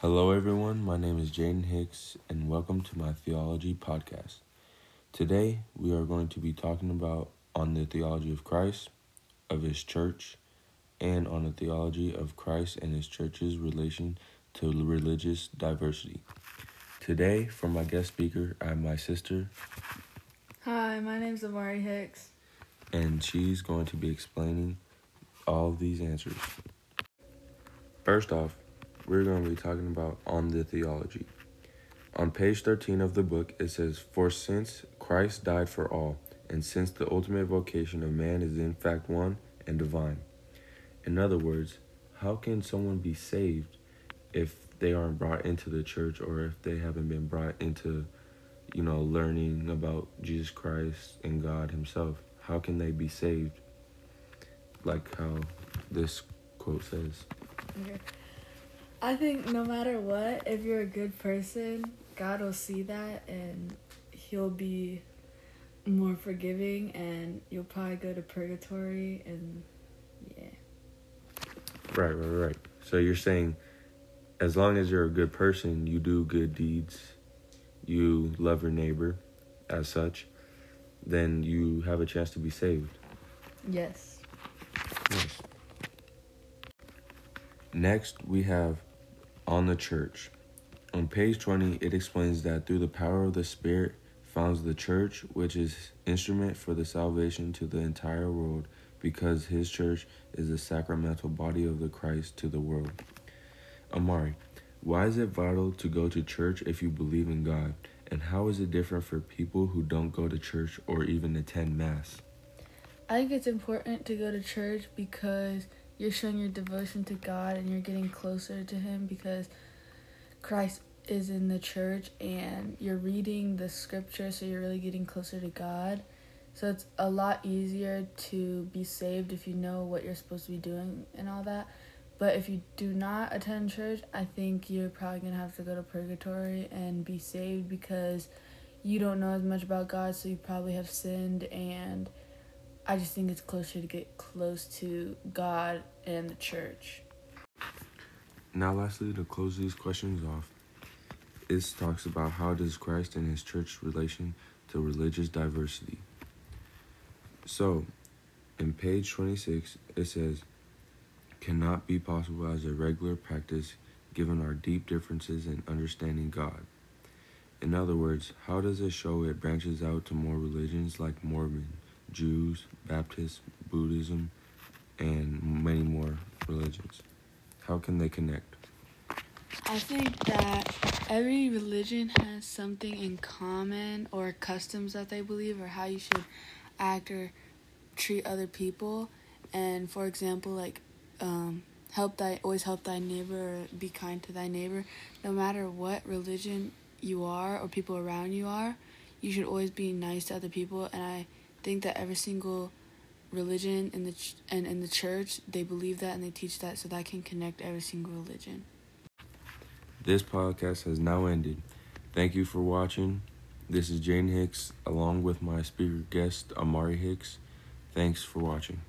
Hello, everyone. My name is Jaden Hicks, and welcome to my theology podcast. Today, we are going to be talking about on the theology of Christ, of His church, and on the theology of Christ and His church's relation to religious diversity. Today, for my guest speaker, I have my sister, Hi, my name is Amari Hicks. and she's going to be explaining all these answers. First off, we're going to be talking about on the theology. On page 13 of the book, it says, For since Christ died for all, and since the ultimate vocation of man is in fact one and divine. In other words, how can someone be saved if they aren't brought into the church or if they haven't been brought into, you know, learning about Jesus Christ and God Himself? How can they be saved? Like how this quote says. Okay. I think no matter what, if you're a good person, God will see that and He'll be more forgiving, and you'll probably go to purgatory. And yeah, Right, right, right. So you're saying as long as you're a good person, you do good deeds, you love your neighbor as such, then you have a chance to be saved. yes. Yes. Next, we have on the church. On page 20, it explains that through the power of the Spirit founds the church, which is instrument for the salvation to the entire world, because his church is the sacramental body of the Christ to the world. Amari, why is it vital to go to church if you believe in God? And how is it different for people who don't go to church or even attend Mass? I think it's important to go to church because you're showing your devotion to God and you're getting closer to Him because Christ is in the church and you're reading the scripture, so you're really getting closer to God. So it's a lot easier to be saved if you know what you're supposed to be doing and all that. But if you do not attend church, I think you're probably going to have to go to purgatory and be saved because you don't know as much about God, so you probably have sinned and I just think it's closer to get close to God and the church. Now, lastly, to close these questions off, it talks about how does Christ and his church relation to religious diversity. So, in page 26, it says, cannot be possible as a regular practice given our deep differences in understanding God. In other words, how does it show it branches out to more religions like Mormon, Jews, Baptists, Buddhism, and many more religions? How can they connect? I think that every religion has something in common or customs that they believe or how you should act or treat other people. And for example, like um, help thy always help thy neighbor or be kind to thy neighbor. No matter what religion you are or people around you are, you should always be nice to other people. And I think that every single religion in the ch- and in the church they believe that and they teach that, so that can connect every single religion. This podcast has now ended. Thank you for watching. This is Jaden Hicks along with my speaker guest, Amari Hicks. Thanks for watching.